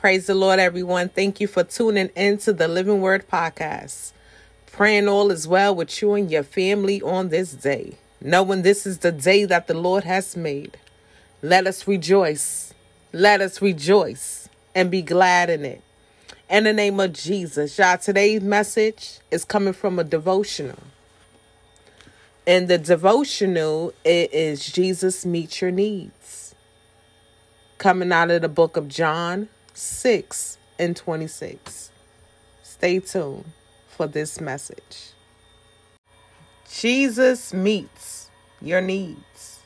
Praise the Lord, everyone. Thank you for tuning in to the Living Word Podcast. Praying all is well with you and your family on this day, knowing this is the day that the Lord has made. Let us rejoice. Let us rejoice and be glad in it. In the name of Jesus, y'all, today's message is coming from a devotional. In the devotional, it is Jesus Meet Your Needs. Coming out of the book of John 6 and 26. Stay tuned for this message. Jesus meets your needs.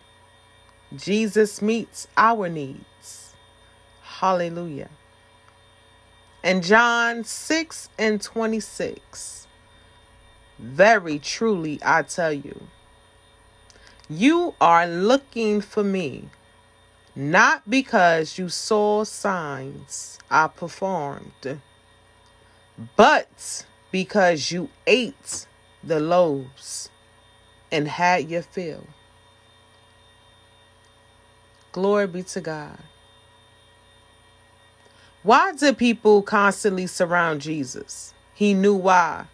Jesus meets our needs. Hallelujah. And John 6 and 26. Very truly, I tell you, you are looking for me, not because you saw signs I performed, but because you ate the loaves and had your fill. Glory be to God. Why did people constantly surround Jesus? He knew why.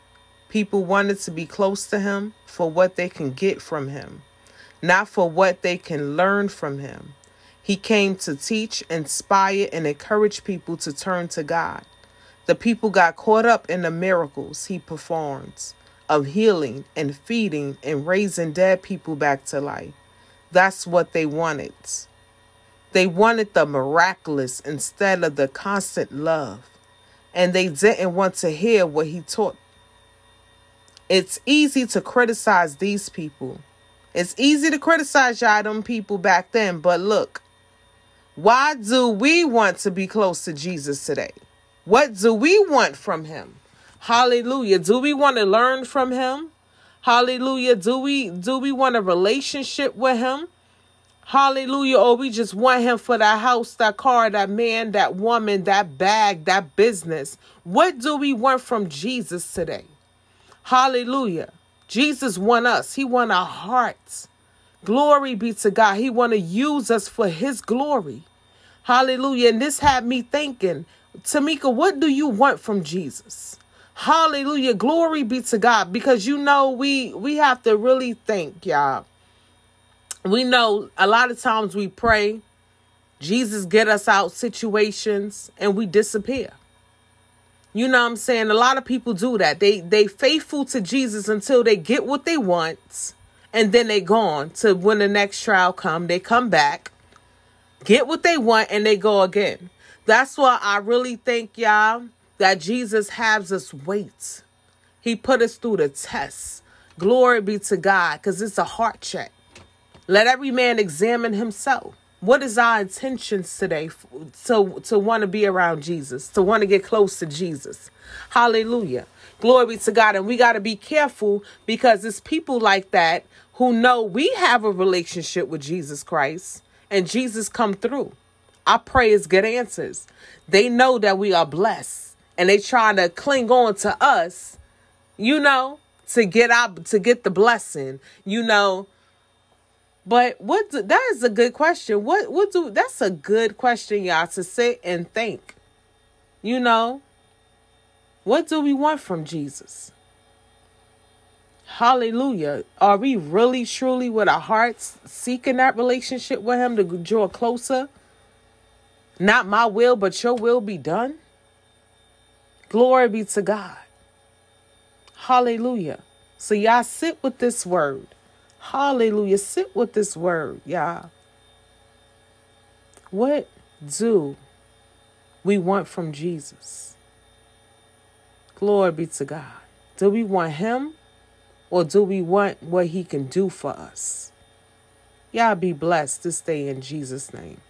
People wanted to be close to him for what they can get from him, not for what they can learn from him. He came to teach, inspire, and encourage people to turn to God. The people got caught up in the miracles he performs of healing and feeding and raising dead people back to life. That's what they wanted. They wanted the miraculous instead of the constant love. And they didn't want to hear what he taught. It's easy to criticize these people. It's easy to criticize y'all them people back then, but look, why do we want to be close to Jesus today? What do we want from him? Hallelujah. Do we want to learn from him? Hallelujah. Do we do we want a relationship with him? Hallelujah. Or we just want him for that house, that car, that man, that woman, that bag, that business. What do we want from Jesus today? Hallelujah. Jesus want us. He want our hearts. Glory be to God. He want to use us for his glory. Hallelujah. And this had me thinking, Tamika, what do you want from Jesus? Hallelujah. Glory be to God. Because you know we we have to really think, y'all. We know a lot of times we pray, Jesus get us out situations and we disappear. You know what I'm saying? A lot of people do that. They they faithful to Jesus until they get what they want and then they gone to when the next trial come, they come back, get what they want and they go again. That's why I really think y'all that Jesus has us wait. He put us through the test. Glory be to God cuz it's a heart check. Let every man examine himself. What is our intentions today to, to want to be around Jesus, to want to get close to Jesus? Hallelujah. Glory to God. And we got to be careful because it's people like that who know we have a relationship with Jesus Christ and Jesus come through. I pray is good answers. They know that we are blessed and they try to cling on to us, you know, to get out to get the blessing, you know, but what do, that is a good question. What what do that's a good question, y'all, to sit and think. You know, what do we want from Jesus? Hallelujah. Are we really truly with our hearts seeking that relationship with him to draw closer? Not my will, but your will be done. Glory be to God. Hallelujah. So y'all sit with this word. Hallelujah. Sit with this word, y'all. What do we want from Jesus? Glory be to God. Do we want him or do we want what he can do for us? Y'all be blessed this day in Jesus' name.